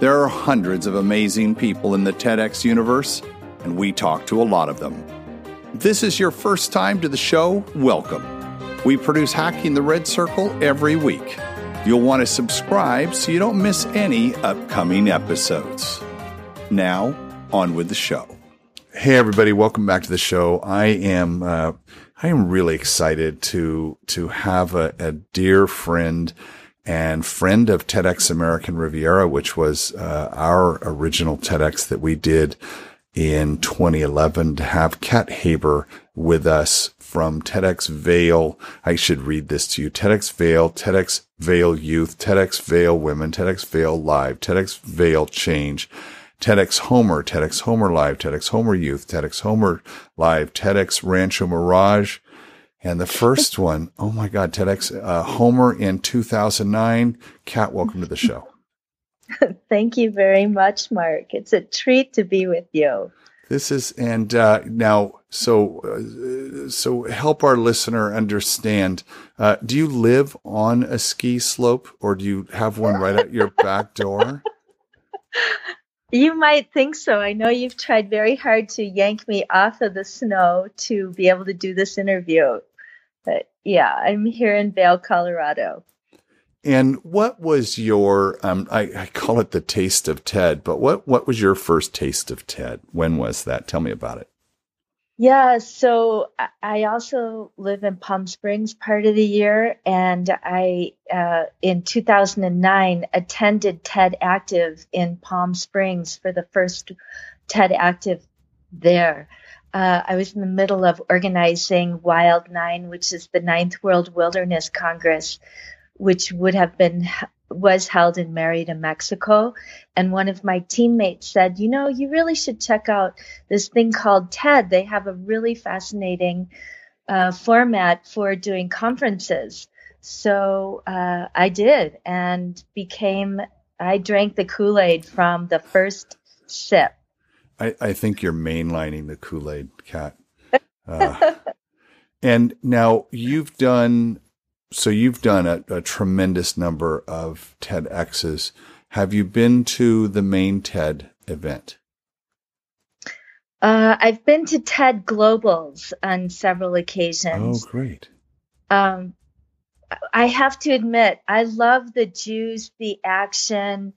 There are hundreds of amazing people in the TEDx universe, and we talk to a lot of them. This is your first time to the show, welcome. We produce Hacking the Red Circle every week. You'll want to subscribe so you don't miss any upcoming episodes. Now, on with the show. Hey everybody, welcome back to the show. I am uh, I am really excited to to have a, a dear friend and friend of TEDx American Riviera, which was uh, our original TEDx that we did in 2011 to have Kat Haber with us from TEDx Vail. I should read this to you. TEDx Vail, TEDx Vail Youth, TEDx Vail Women, TEDx Vail Live, TEDx Vail Change, TEDx Homer, TEDx Homer Live, TEDx Homer Youth, TEDx Homer Live, TEDx Rancho Mirage, and the first one, oh my God, TEDx uh, Homer in 2009. Kat, welcome to the show. Thank you very much, Mark. It's a treat to be with you. This is, and uh, now, so, uh, so help our listener understand. Uh, do you live on a ski slope, or do you have one right at your back door? You might think so. I know you've tried very hard to yank me off of the snow to be able to do this interview. But yeah, I'm here in Vail, Colorado. And what was your um, I, I, call it the taste of TED, but what what was your first taste of TED? When was that? Tell me about it. Yeah, so I also live in Palm Springs part of the year, and I uh, in 2009 attended TED Active in Palm Springs for the first TED Active there uh, I was in the middle of organizing Wild Nine, which is the Ninth World Wilderness Congress, which would have been was held in Merida, Mexico. And one of my teammates said, "You know, you really should check out this thing called TED. They have a really fascinating uh, format for doing conferences." So uh, I did, and became. I drank the Kool Aid from the first sip. I, I think you're mainlining the Kool Aid Kat. Uh, and now you've done, so you've done a, a tremendous number of TEDx's. Have you been to the main TED event? Uh, I've been to TED Globals on several occasions. Oh, great. Um, I have to admit, I love the juice, the action,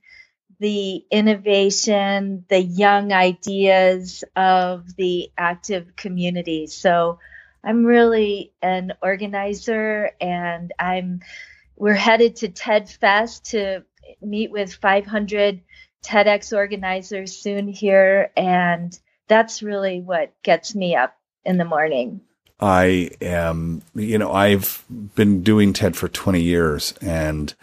the innovation, the young ideas of the active community. So I'm really an organizer and I'm we're headed to TED Fest to meet with 500 TEDx organizers soon here and that's really what gets me up in the morning. I am, you know, I've been doing TED for 20 years and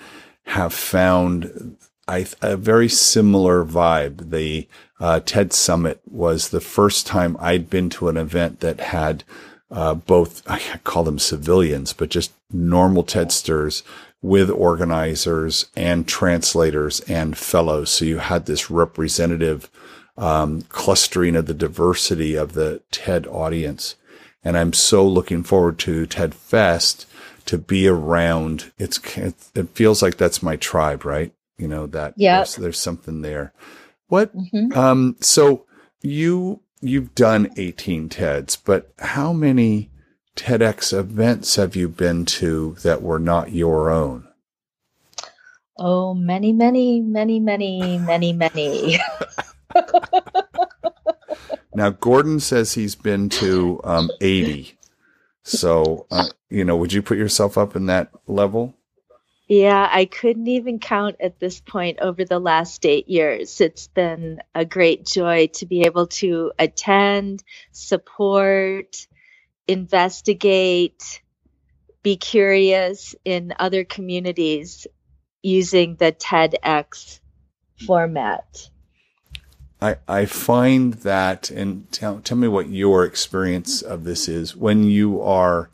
have found I, a very similar vibe. The uh, TED Summit was the first time I'd been to an event that had uh, both, I call them civilians, but just normal TEDsters with organizers and translators and fellows. So you had this representative um, clustering of the diversity of the TED audience. And I'm so looking forward to TED Fest to be around. It's, it feels like that's my tribe, right? You know that yeah there's, there's, something there. What mm-hmm. um so you you've done 18 teds but how many tedx events have you been to that were not your own? Oh many many many many many many. Now gordon says he's been to um 80 so uh, you know would you put yourself up in that level yeah, I couldn't even count at this point over the last eight years. It's been a great joy to be able to attend, support, investigate, be curious in other communities using the TEDx format. I, I find that, and tell, tell me what your experience of this is when you are,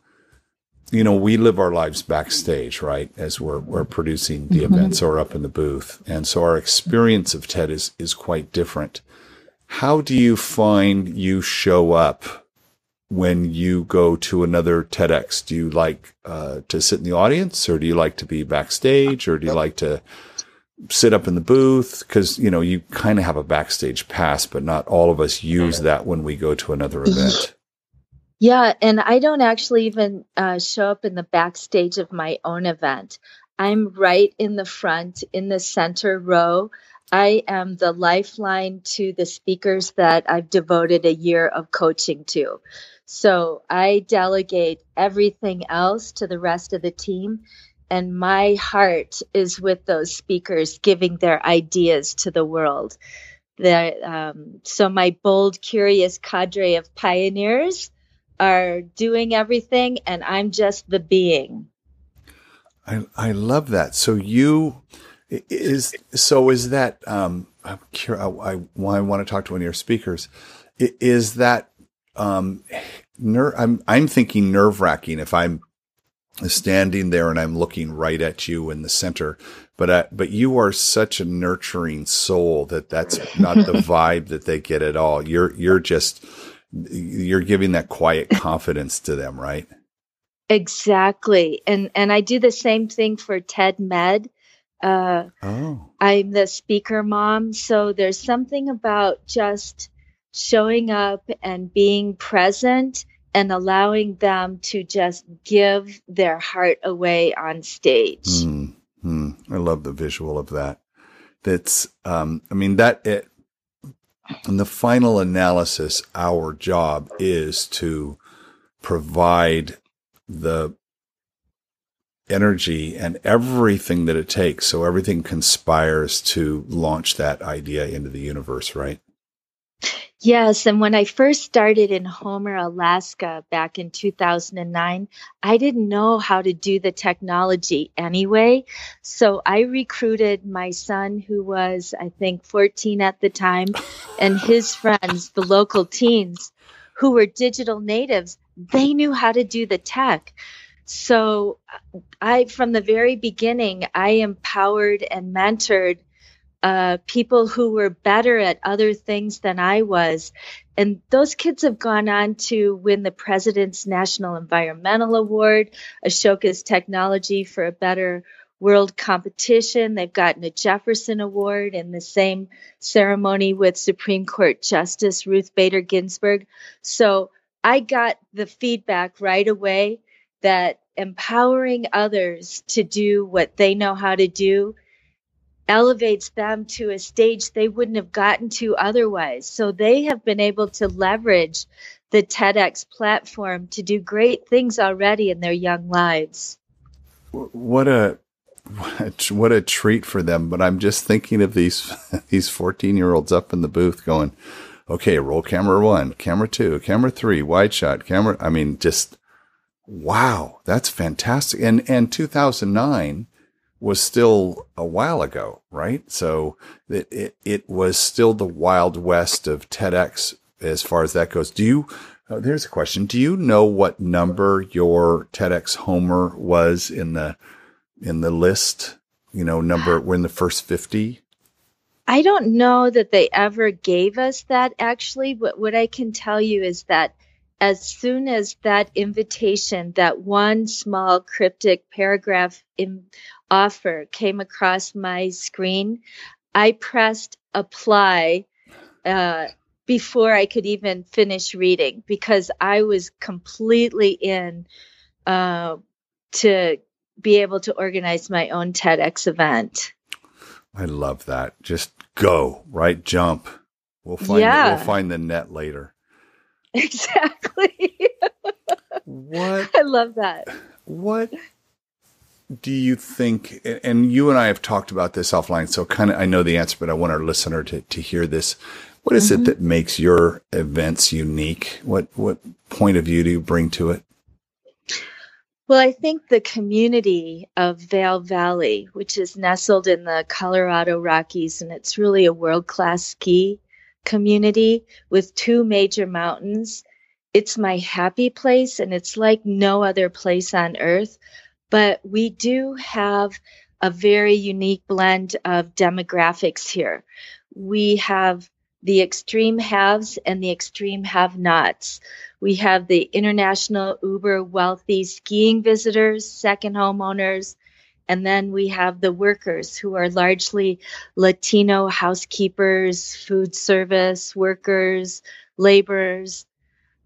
you know, we live our lives backstage, right? As we're, we're producing the mm-hmm. events or up in the booth. And so our experience of TED is, is quite different. How do you find you show up when you go to another TEDx? Do you like uh, to sit in the audience or do you like to be backstage or do you like to sit up in the booth because you know you kind of have a backstage pass but not all of us use that when we go to another event yeah and i don't actually even uh, show up in the backstage of my own event. I'm right in the front in the center row. I am the lifeline to the speakers that i've devoted a year of coaching to. So i delegate everything else to the rest of the team and my heart is with those speakers giving their ideas to the world. The, um, so my bold, curious cadre of pioneers are doing everything, and I'm just the being. I I love that. So you is so is that um, I'm curious, I, I, I want to talk to one of your speakers. Is that um, ner- I'm I'm thinking nerve wracking if I'm standing there and I'm looking right at you in the center. But, uh, but you are such a nurturing soul that that's not the vibe that they get at all. You're, you're just, you're giving that quiet confidence to them, right? Exactly. And, and I do the same thing for TED Med. Uh, oh. I'm the speaker mom. So there's something about just showing up and being present and allowing them to just give their heart away on stage. Mm, mm, I love the visual of that. That's, um, I mean, that it, in the final analysis, our job is to provide the energy and everything that it takes. So everything conspires to launch that idea into the universe, right? Yes, and when I first started in Homer, Alaska back in 2009, I didn't know how to do the technology anyway. So I recruited my son, who was, I think, 14 at the time, and his friends, the local teens who were digital natives. They knew how to do the tech. So I, from the very beginning, I empowered and mentored uh, people who were better at other things than I was. And those kids have gone on to win the President's National Environmental Award, Ashoka's Technology for a Better World competition. They've gotten a Jefferson Award in the same ceremony with Supreme Court Justice Ruth Bader Ginsburg. So I got the feedback right away that empowering others to do what they know how to do elevates them to a stage they wouldn't have gotten to otherwise. So they have been able to leverage the TEDx platform to do great things already in their young lives. What a what a treat for them! But I'm just thinking of these these 14 year olds up in the booth going, "Okay, roll camera one, camera two, camera three, wide shot, camera." I mean, just wow, that's fantastic. And and 2009 was still a while ago, right? So it, it, it was still the wild west of TEDx as far as that goes. Do you, uh, there's a question. Do you know what number your TEDx Homer was in the, in the list? You know, number, we're in the first 50. I don't know that they ever gave us that actually, but what I can tell you is that as soon as that invitation, that one small cryptic paragraph in offer came across my screen, I pressed apply uh, before I could even finish reading because I was completely in uh, to be able to organize my own TEDx event. I love that. Just go, right? Jump. We'll find yeah. the, we'll find the net later. Exactly. what I love that. What do you think and you and I have talked about this offline so kind of I know the answer but I want our listener to to hear this what is mm-hmm. it that makes your events unique what what point of view do you bring to it well I think the community of Vail Valley which is nestled in the Colorado Rockies and it's really a world-class ski community with two major mountains. It's my happy place and it's like no other place on earth. But we do have a very unique blend of demographics here. We have the extreme haves and the extreme have nots. We have the international uber wealthy skiing visitors, second homeowners, and then we have the workers who are largely Latino housekeepers, food service workers, laborers.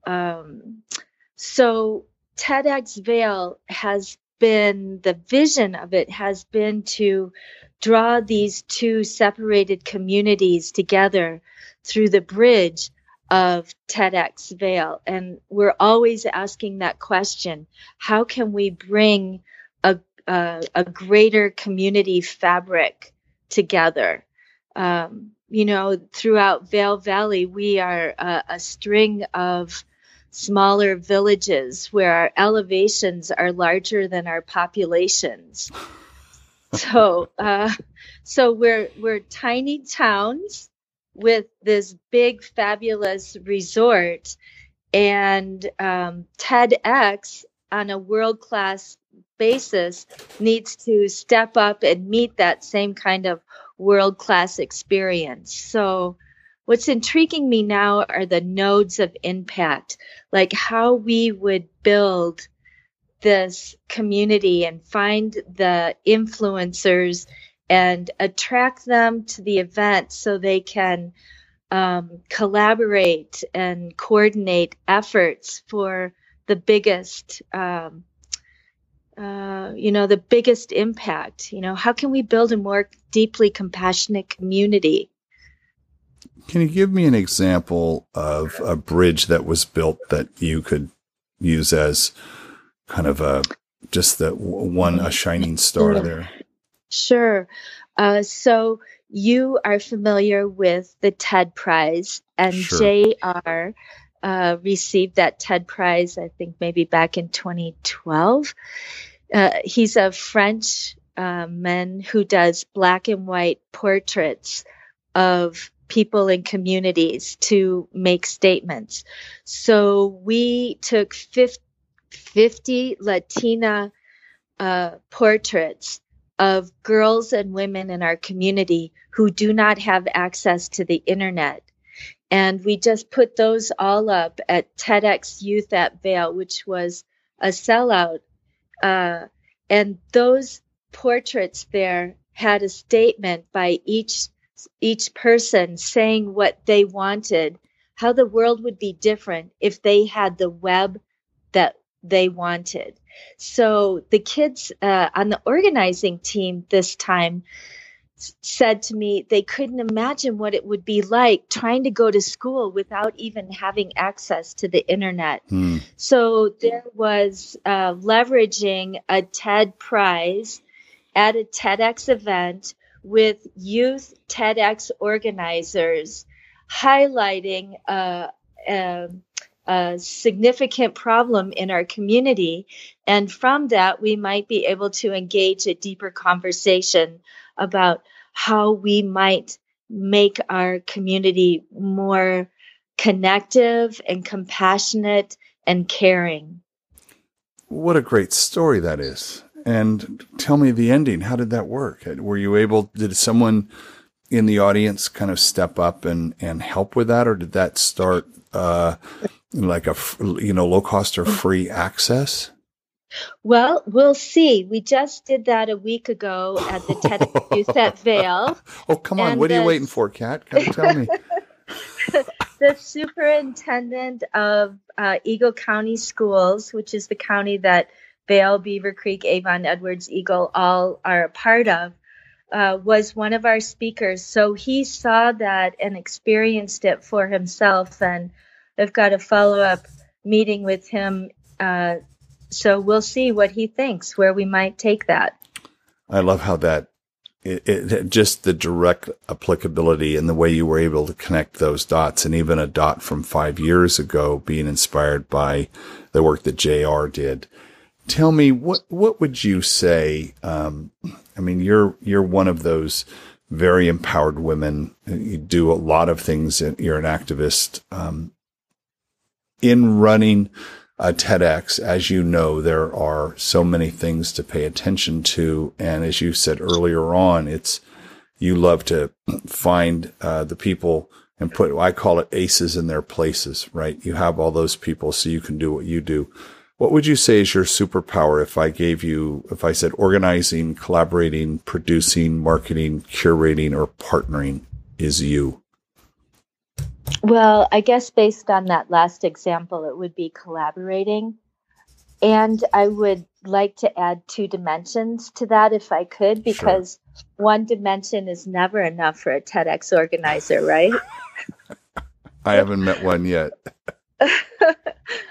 Um, so TEDx Vail has been, the vision of it has been to draw these two separated communities together through the bridge of TEDx Vail. And we're always asking that question how can we bring a uh, a greater community fabric together. Um, you know, throughout Vail Valley, we are a, a string of smaller villages where our elevations are larger than our populations. so, uh, so we're we're tiny towns with this big, fabulous resort, and um, TEDx on a world class basis needs to step up and meet that same kind of world class experience. So, what's intriguing me now are the nodes of impact, like how we would build this community and find the influencers and attract them to the event so they can um, collaborate and coordinate efforts for the biggest um, uh, you know, the biggest impact? You know, how can we build a more deeply compassionate community? Can you give me an example of a bridge that was built that you could use as kind of a just the one a shining star there? Sure. Uh, so you are familiar with the TED Prize, and sure. JR uh, received that TED Prize, I think maybe back in 2012. Uh, he's a French uh, man who does black and white portraits of people in communities to make statements. So we took 50 Latina uh, portraits of girls and women in our community who do not have access to the internet. And we just put those all up at TEDx Youth at Vail, which was a sellout uh, and those portraits there had a statement by each each person saying what they wanted, how the world would be different if they had the web that they wanted. So the kids uh, on the organizing team this time said to me they couldn't imagine what it would be like trying to go to school without even having access to the internet. Hmm. So there was uh, leveraging a TED Prize at a TEDx event with youth TEDx organizers highlighting a, a, a significant problem in our community. And from that, we might be able to engage a deeper conversation about how we might make our community more connective and compassionate and caring. What a great story that is. And tell me the ending. How did that work? Were you able, did someone in the audience kind of step up and, and help with that? Or did that start, uh, like a, you know, low cost or free access? Well, we'll see. We just did that a week ago at the TED Youth at Vail. Oh, come on. What the, are you waiting for, Kat? Come tell me. the superintendent of uh, Eagle County Schools, which is the county that Vail, Beaver Creek, Avon, Edwards, Eagle all are a part of, uh, was one of our speakers. So he saw that and experienced it for himself. And I've got a follow up meeting with him uh, so we'll see what he thinks, where we might take that. I love how that it, it, just the direct applicability and the way you were able to connect those dots and even a dot from five years ago being inspired by the work that JR did. Tell me what, what would you say? Um, I mean, you're, you're one of those very empowered women. You do a lot of things. You're an activist. Um, in running a TEDx, as you know, there are so many things to pay attention to. And as you said earlier on, it's, you love to find uh, the people and put, I call it aces in their places, right? You have all those people so you can do what you do. What would you say is your superpower if I gave you, if I said organizing, collaborating, producing, marketing, curating, or partnering is you? Well, I guess based on that last example, it would be collaborating. And I would like to add two dimensions to that if I could, because sure. one dimension is never enough for a TEDx organizer, right? I haven't met one yet.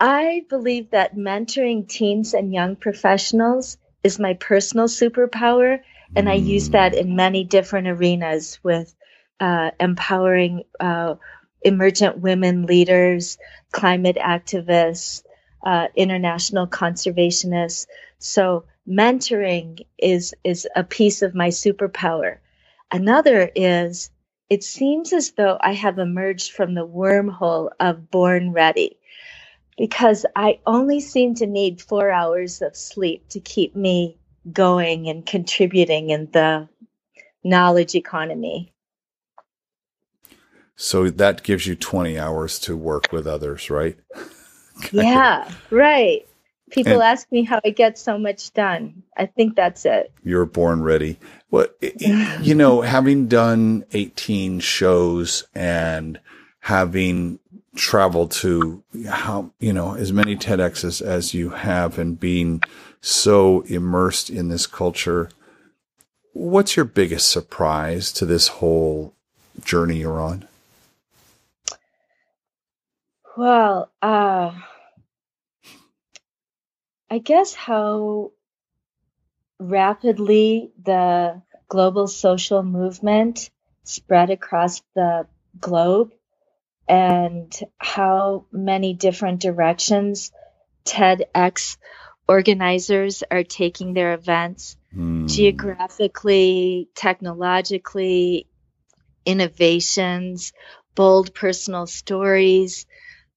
I believe that mentoring teens and young professionals is my personal superpower. And I use that in many different arenas with uh, empowering uh, emergent women leaders, climate activists, uh, international conservationists. So mentoring is is a piece of my superpower. Another is it seems as though I have emerged from the wormhole of born ready because I only seem to need four hours of sleep to keep me going and contributing in the knowledge economy. So that gives you 20 hours to work with others, right? yeah, right. People and ask me how I get so much done. I think that's it. You're born ready. Well, you know, having done 18 shows and having traveled to how, you know, as many TEDx's as you have and being so immersed in this culture, what's your biggest surprise to this whole journey you're on? Well, uh, I guess how rapidly the global social movement spread across the globe and how many different directions TEDx organizers are taking their events mm. geographically, technologically, innovations, bold personal stories.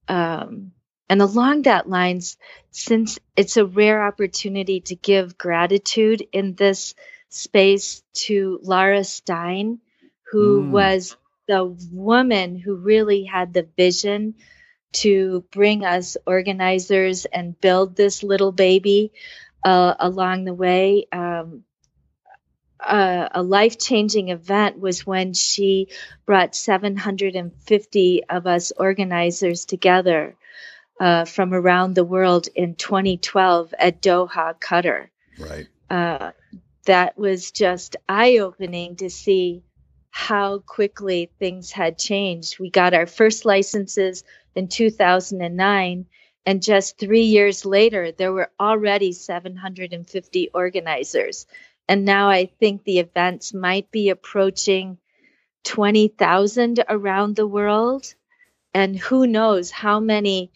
Um, and along that lines, since it's a rare opportunity to give gratitude in this space to Lara Stein, who mm. was the woman who really had the vision to bring us organizers and build this little baby uh, along the way. Um, uh, a life changing event was when she brought 750 of us organizers together uh, from around the world in 2012 at Doha, Qatar. Right. Uh, that was just eye opening to see how quickly things had changed. We got our first licenses in 2009, and just three years later, there were already 750 organizers. And now I think the events might be approaching 20,000 around the world. And who knows how many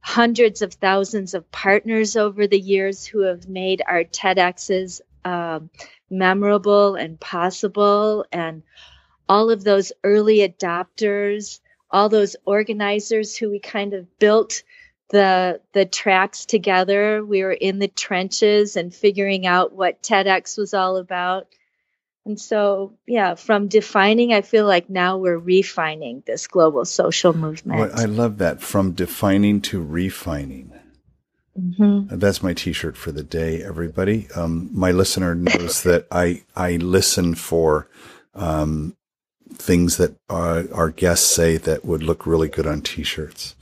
hundreds of thousands of partners over the years who have made our TEDx's um, memorable and possible and all of those early adopters, all those organizers who we kind of built the the tracks together. We were in the trenches and figuring out what TEDx was all about. And so, yeah, from defining, I feel like now we're refining this global social movement. Well, I love that. From defining to refining. Mm-hmm. That's my T-shirt for the day, everybody. Um, my listener knows that I I listen for um, things that our, our, guests say that would look really good on T-shirts,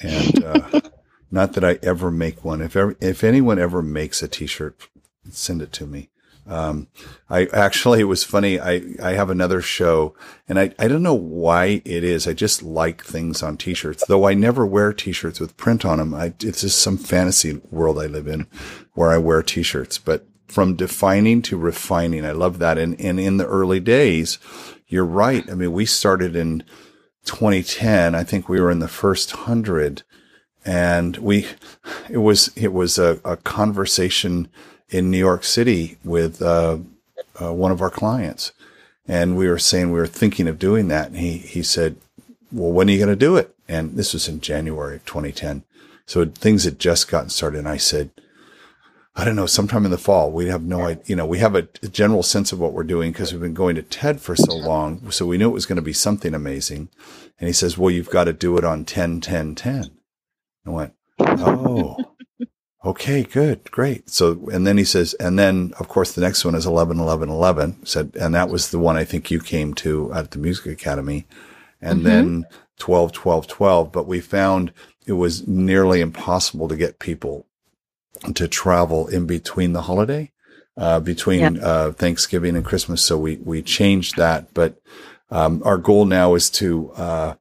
and uh, not that I ever make one. If ever, if anyone ever makes a T-shirt, send it to me. Um, I actually, it was funny. I, I have another show and I, I don't know why it is. I just like things on t-shirts, though I never wear t-shirts with print on them. I, it's just some fantasy world I live in where I wear t-shirts, but from defining to refining, I love that. And, and in the early days, you're right. I mean, we started in 2010. I think we were in the first hundred and we, it was, it was a, a conversation in New York City with, uh, uh, one of our clients. And we were saying we were thinking of doing that. And he, he said, well, when are you going to do it? And this was in January of 2010. So things had just gotten started. And I said, I don't know, sometime in the fall. We have no idea. You know, we have a, a general sense of what we're doing because we've been going to TED for so long. So we knew it was going to be something amazing. And he says, well, you've got to do it on 10, 10, 10. I went, oh, okay, good, great. So, and then he says, and then of course the next one is 11, 11, 11 said, and that was the one I think you came to at the music academy and mm-hmm. then 12, 12, 12. But we found it was nearly impossible to get people to travel in between the holiday, uh, between, uh, Thanksgiving and Christmas. So we, we changed that, but, um, our goal now is to, uh,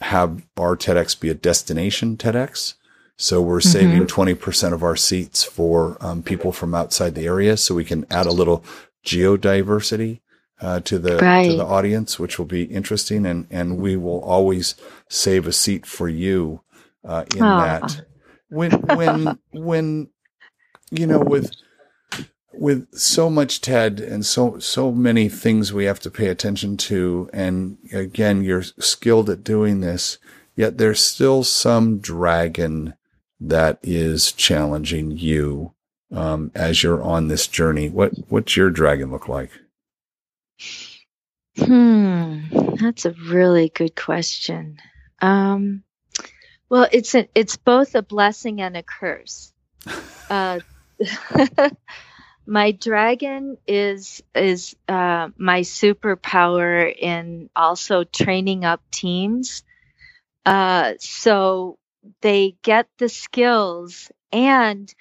have our TEDx be a destination TEDx. So we're mm-hmm. saving 20% of our seats for um, people from outside the area. So we can add a little geodiversity uh, to the right. to the audience, which will be interesting. And, and we will always save a seat for you uh, in that. When, when, when, you know, with, with so much TED and so so many things we have to pay attention to, and again, you're skilled at doing this, yet there's still some dragon that is challenging you um, as you're on this journey. What what's your dragon look like? Hmm, that's a really good question. Um, well, it's a, it's both a blessing and a curse. Uh, my dragon is is uh, my superpower in also training up teams uh, so they get the skills and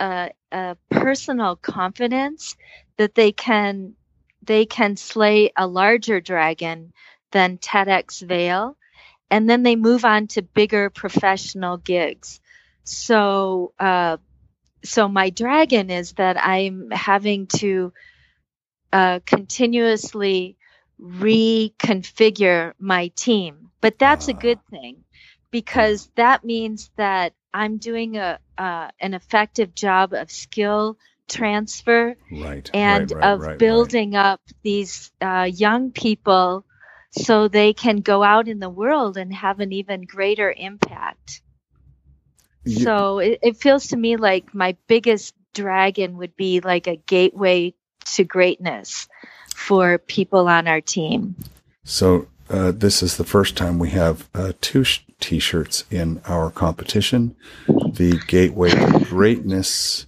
uh, a personal confidence that they can they can slay a larger dragon than TEDx Vail, and then they move on to bigger professional gigs. So uh, so my dragon is that I'm having to uh, continuously reconfigure my team, but that's a good thing because that means that I'm doing a uh, an effective job of skill transfer right, and right, right, of building up these uh, young people so they can go out in the world and have an even greater impact so it, it feels to me like my biggest dragon would be like a gateway to greatness for people on our team. So uh, this is the first time we have uh, two sh- t-shirts in our competition. The gateway to greatness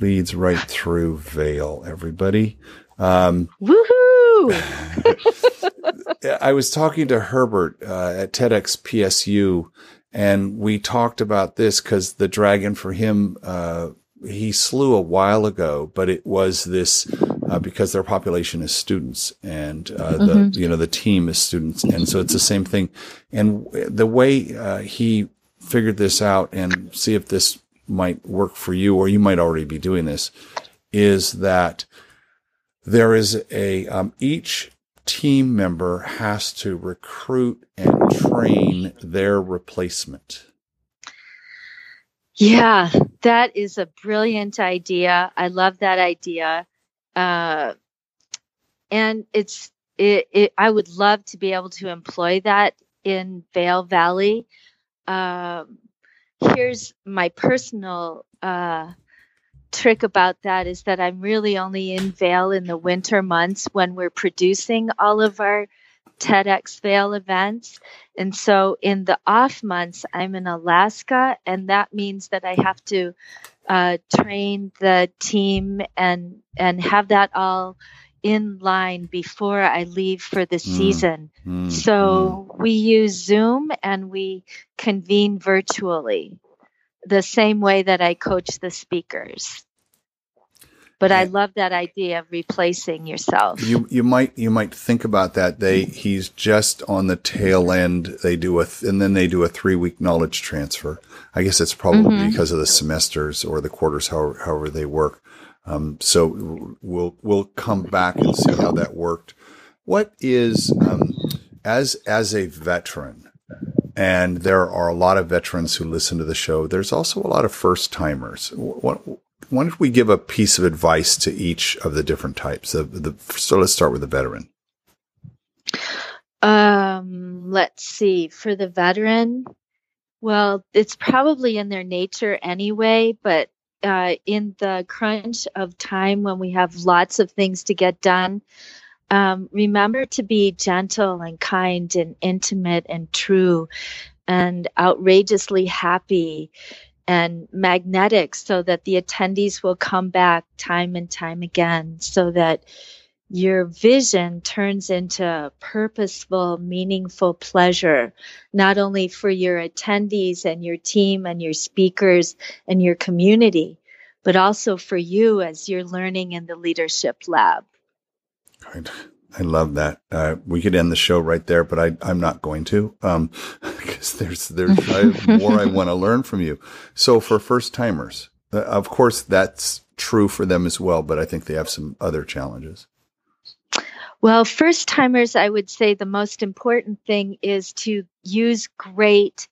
leads right through Vail. Everybody. Um, Woohoo! I was talking to Herbert uh, at TEDx PSU and we talked about this because the dragon for him, uh, he slew a while ago, but it was this uh, because their population is students and uh, mm-hmm. the you know the team is students, and so it's the same thing. And the way uh, he figured this out, and see if this might work for you, or you might already be doing this, is that there is a um, each team member has to recruit and train their replacement. Yeah, that is a brilliant idea. I love that idea. Uh, and it's, it, it, I would love to be able to employ that in Vail Valley. Um, here's my personal uh, trick about that is that I'm really only in Vail in the winter months when we're producing all of our TEDx Vail events. And so in the off months, I'm in Alaska, and that means that I have to uh, train the team and and have that all in line before I leave for the mm. season. Mm. So mm. we use Zoom and we convene virtually the same way that I coach the speakers. But I love that idea of replacing yourself. You you might you might think about that. They he's just on the tail end. They do a th- and then they do a three week knowledge transfer. I guess it's probably mm-hmm. because of the semesters or the quarters, however, however they work. Um, so we'll we'll come back and see how that worked. What is um, as as a veteran? and there are a lot of veterans who listen to the show. There's also a lot of first timers. What why don't we give a piece of advice to each of the different types? The, the, so let's start with the veteran. Um, let's see. For the veteran, well, it's probably in their nature anyway, but uh, in the crunch of time when we have lots of things to get done, um, remember to be gentle and kind and intimate and true and outrageously happy and magnetic so that the attendees will come back time and time again so that your vision turns into purposeful, meaningful pleasure, not only for your attendees and your team and your speakers and your community, but also for you as you're learning in the leadership lab. Right. I love that. Uh, we could end the show right there, but I, I'm not going to, um, because there's there's more I want to learn from you. So for first timers, uh, of course that's true for them as well, but I think they have some other challenges. Well, first timers, I would say the most important thing is to use great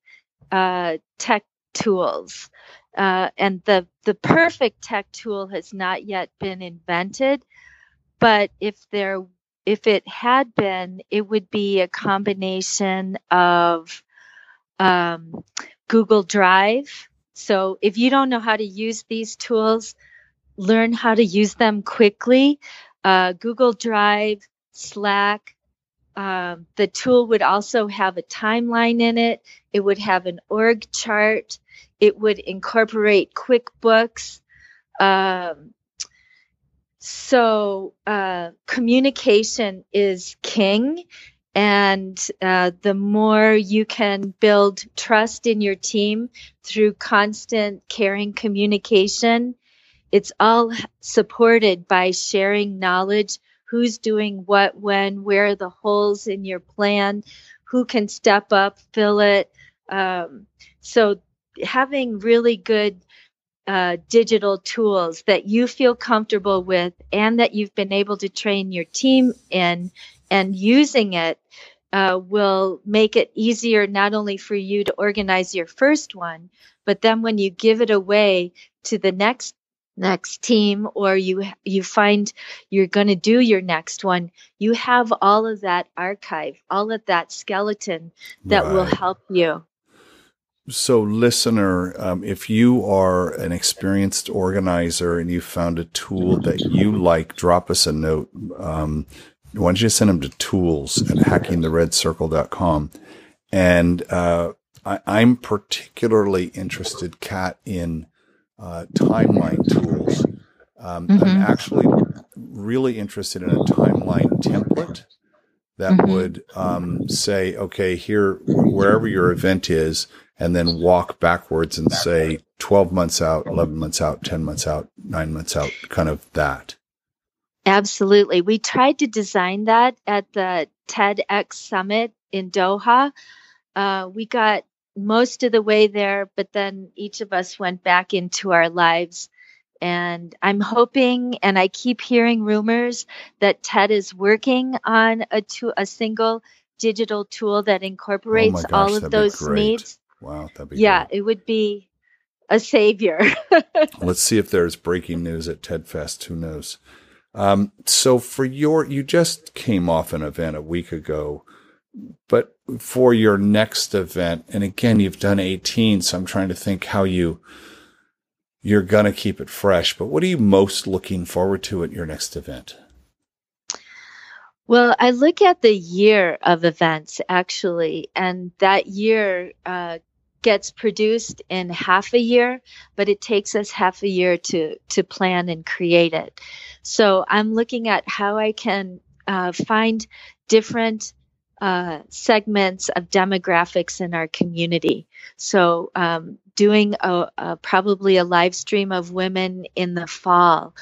uh, tech tools. Uh, and the, the perfect tech tool has not yet been invented. But if there if it had been, it would be a combination of um, Google Drive. So if you don't know how to use these tools, learn how to use them quickly. Uh, Google Drive, Slack. Um, the tool would also have a timeline in it. It would have an org chart. It would incorporate QuickBooks. Um, so uh, communication is king. And uh, the more you can build trust in your team through constant caring communication, it's all supported by sharing knowledge who's doing what, when, where are the holes in your plan, who can step up, fill it. Um, so having really good uh, digital tools that you feel comfortable with and that you've been able to train your team in and using it uh, will make it easier not only for you to organize your first one, but then when you give it away to the next next team or you you find you're going to do your next one you have all of that archive all of that skeleton that right. will help you so, listener, um, if you are an experienced organizer and you found a tool that you like, drop us a note. Um, why don't you send them to tools at hackingtheredcircle.com? And uh, I, am particularly interested, Kat, in uh, timeline tools. Um, mm-hmm. I'm actually really interested in a timeline template that mm-hmm. would um, say, okay, here, wherever your event is, and then walk backwards and say 12 months out, 11 months out, 10 months out, nine months out, kind of that. Absolutely. We tried to design that at the TEDx Summit in Doha. Uh, we got most of the way there, but then each of us went back into our lives. And I'm hoping, and I keep hearing rumors that TED is working on a, to, a single digital tool that incorporates oh gosh, all of those needs. Wow, that'd be yeah, great. it would be a savior. Let's see if there's breaking news at TEDfest. Who knows? Um, so for your, you just came off an event a week ago, but for your next event, and again, you've done 18, so I'm trying to think how you, you're going to keep it fresh, but what are you most looking forward to at your next event? Well, I look at the year of events actually, and that year uh, gets produced in half a year, but it takes us half a year to to plan and create it. So I'm looking at how I can uh, find different uh, segments of demographics in our community. So um, doing a, a, probably a live stream of women in the fall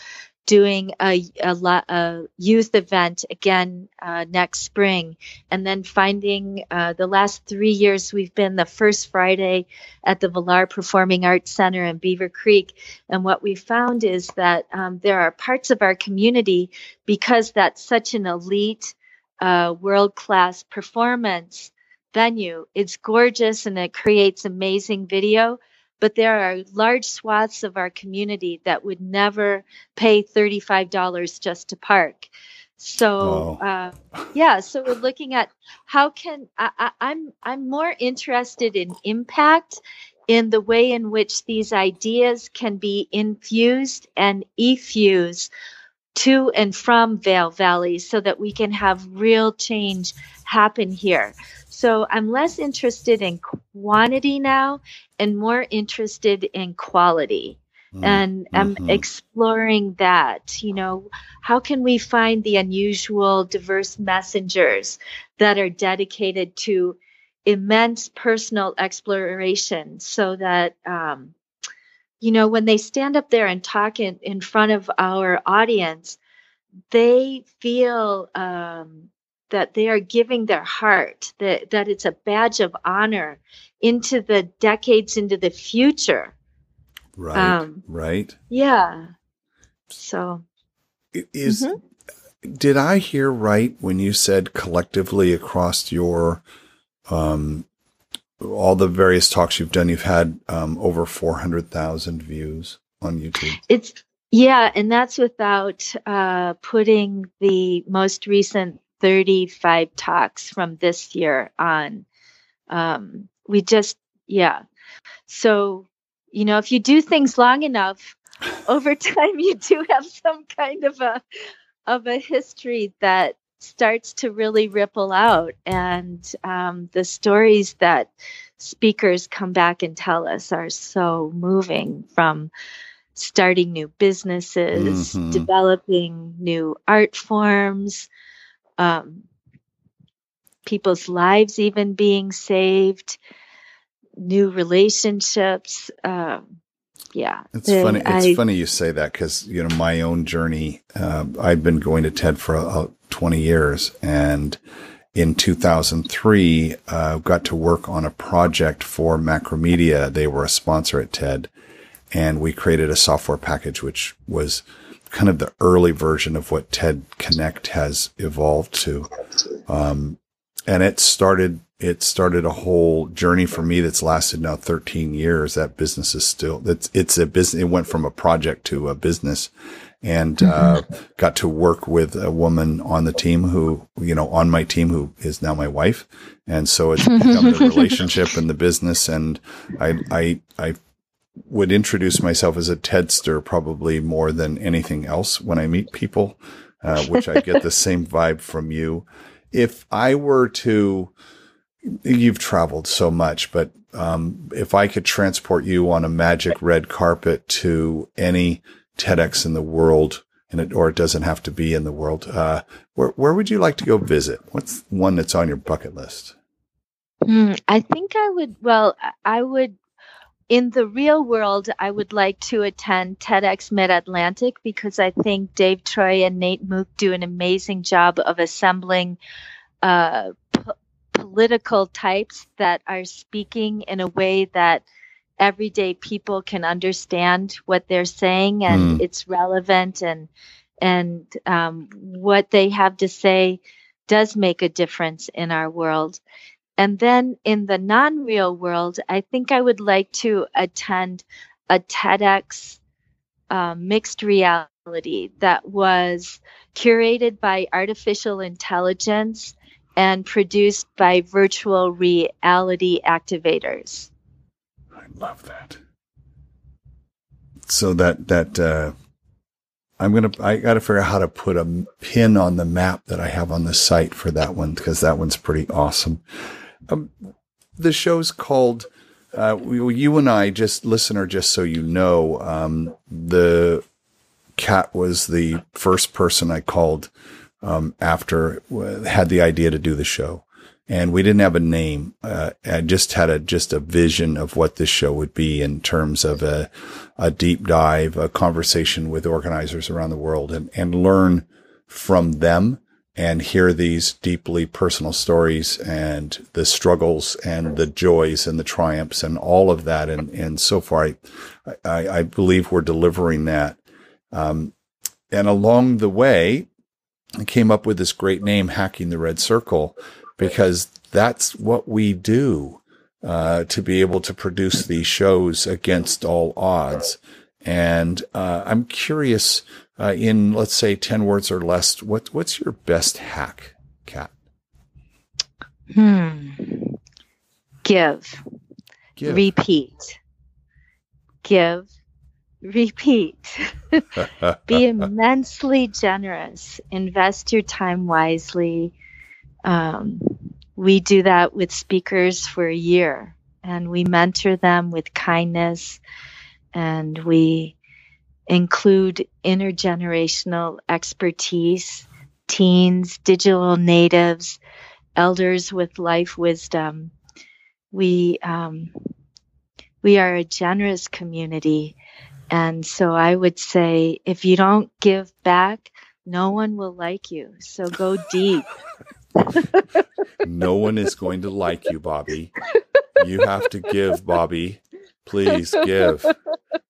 doing a, a, a youth event again uh, next spring, and then finding uh, the last three years we've been the first Friday at the Vilar Performing Arts Center in Beaver Creek. And what we found is that um, there are parts of our community because that's such an elite, uh, world class performance venue. It's gorgeous and it creates amazing video but there are large swaths of our community that would never pay $35 just to park. So oh. uh, yeah, so we're looking at how can I, I, I'm I'm more interested in impact in the way in which these ideas can be infused and effused to and from Vail Valley so that we can have real change happen here. So I'm less interested in quantity now and more interested in quality. Mm-hmm. And I'm mm-hmm. exploring that. You know, how can we find the unusual, diverse messengers that are dedicated to immense personal exploration so that, um, you know, when they stand up there and talk in, in front of our audience, they feel um, that they are giving their heart, that, that it's a badge of honor into the decades into the future Right. Um, right. Yeah. So is mm-hmm. did I hear right when you said collectively across your um all the various talks you've done, you've had um, over 400,000 views on YouTube. It's yeah, and that's without uh, putting the most recent 35 talks from this year on. Um, we just yeah. So you know, if you do things long enough, over time you do have some kind of a of a history that starts to really ripple out and um, the stories that speakers come back and tell us are so moving from starting new businesses mm-hmm. developing new art forms um, people's lives even being saved new relationships. Um, yeah, it's funny. It's I, funny you say that because you know my own journey. Uh, I've been going to TED for uh, 20 years, and in 2003, uh, got to work on a project for Macromedia. They were a sponsor at TED, and we created a software package which was kind of the early version of what TED Connect has evolved to. Um, and it started it started a whole journey for me that's lasted now 13 years. That business is still, it's, it's a business. It went from a project to a business and, uh, mm-hmm. got to work with a woman on the team who, you know, on my team who is now my wife. And so it's become the relationship and the business. And I, I, I would introduce myself as a Tedster probably more than anything else when I meet people, uh, which I get the same vibe from you. If I were to, you've traveled so much, but um, if I could transport you on a magic red carpet to any TEDx in the world, and it or it doesn't have to be in the world, uh, where where would you like to go visit? What's one that's on your bucket list? Hmm, I think I would. Well, I would. In the real world, I would like to attend TEDx Mid Atlantic because I think Dave Troy and Nate Mook do an amazing job of assembling uh, political types that are speaking in a way that everyday people can understand what they're saying and mm. it's relevant and and um, what they have to say does make a difference in our world. And then in the non real world, I think I would like to attend a TEDx uh, mixed reality that was curated by artificial intelligence and produced by virtual reality activators. I love that. So that that uh, I'm gonna I got to figure out how to put a pin on the map that I have on the site for that one because that one's pretty awesome. Um, the show's called. Uh, you and I, just listener, just so you know, um, the cat was the first person I called um, after had the idea to do the show, and we didn't have a name. Uh, I just had a just a vision of what this show would be in terms of a a deep dive, a conversation with organizers around the world, and and learn from them and hear these deeply personal stories and the struggles and the joys and the triumphs and all of that. And, and so far, I, I, I believe we're delivering that. Um, and along the way, I came up with this great name, Hacking the Red Circle, because that's what we do uh, to be able to produce these shows against all odds. And uh, I'm curious uh, in let's say 10 words or less, what, what's your best hack, Kat? Hmm. Give. Give. Repeat. Give. Repeat. Be immensely generous. Invest your time wisely. Um, we do that with speakers for a year and we mentor them with kindness and we include intergenerational expertise, teens, digital natives, elders with life wisdom. We um, we are a generous community, and so I would say if you don't give back, no one will like you. So go deep. no one is going to like you, Bobby. You have to give, Bobby. Please give.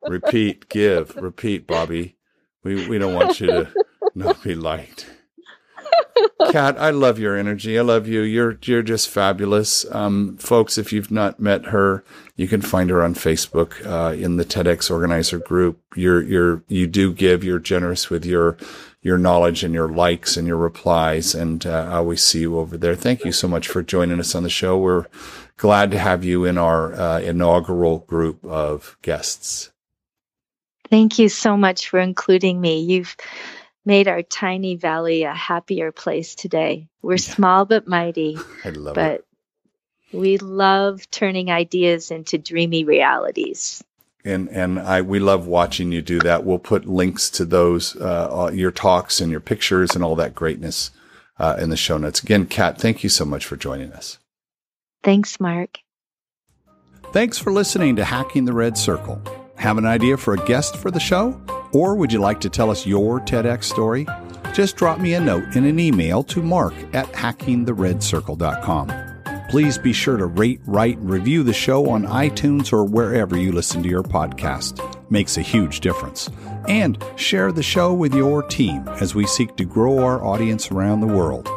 Repeat, give, repeat, Bobby. We we don't want you to not be liked. Kat, I love your energy. I love you. You're you're just fabulous, um, folks. If you've not met her, you can find her on Facebook uh, in the TEDx organizer group. You're you're you do give. You're generous with your your knowledge and your likes and your replies, and uh, I always see you over there. Thank you so much for joining us on the show. We're glad to have you in our uh, inaugural group of guests. Thank you so much for including me. You've made our tiny valley a happier place today. We're yeah. small but mighty. I love but it. We love turning ideas into dreamy realities. And and I we love watching you do that. We'll put links to those uh, your talks and your pictures and all that greatness uh, in the show notes. Again, Kat, thank you so much for joining us. Thanks, Mark. Thanks for listening to Hacking the Red Circle. Have an idea for a guest for the show? Or would you like to tell us your TEDx story? Just drop me a note in an email to mark at hackingtheredcircle.com. Please be sure to rate, write, and review the show on iTunes or wherever you listen to your podcast. Makes a huge difference. And share the show with your team as we seek to grow our audience around the world.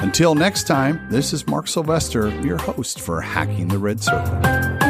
Until next time, this is Mark Sylvester, your host for Hacking the Red Circle.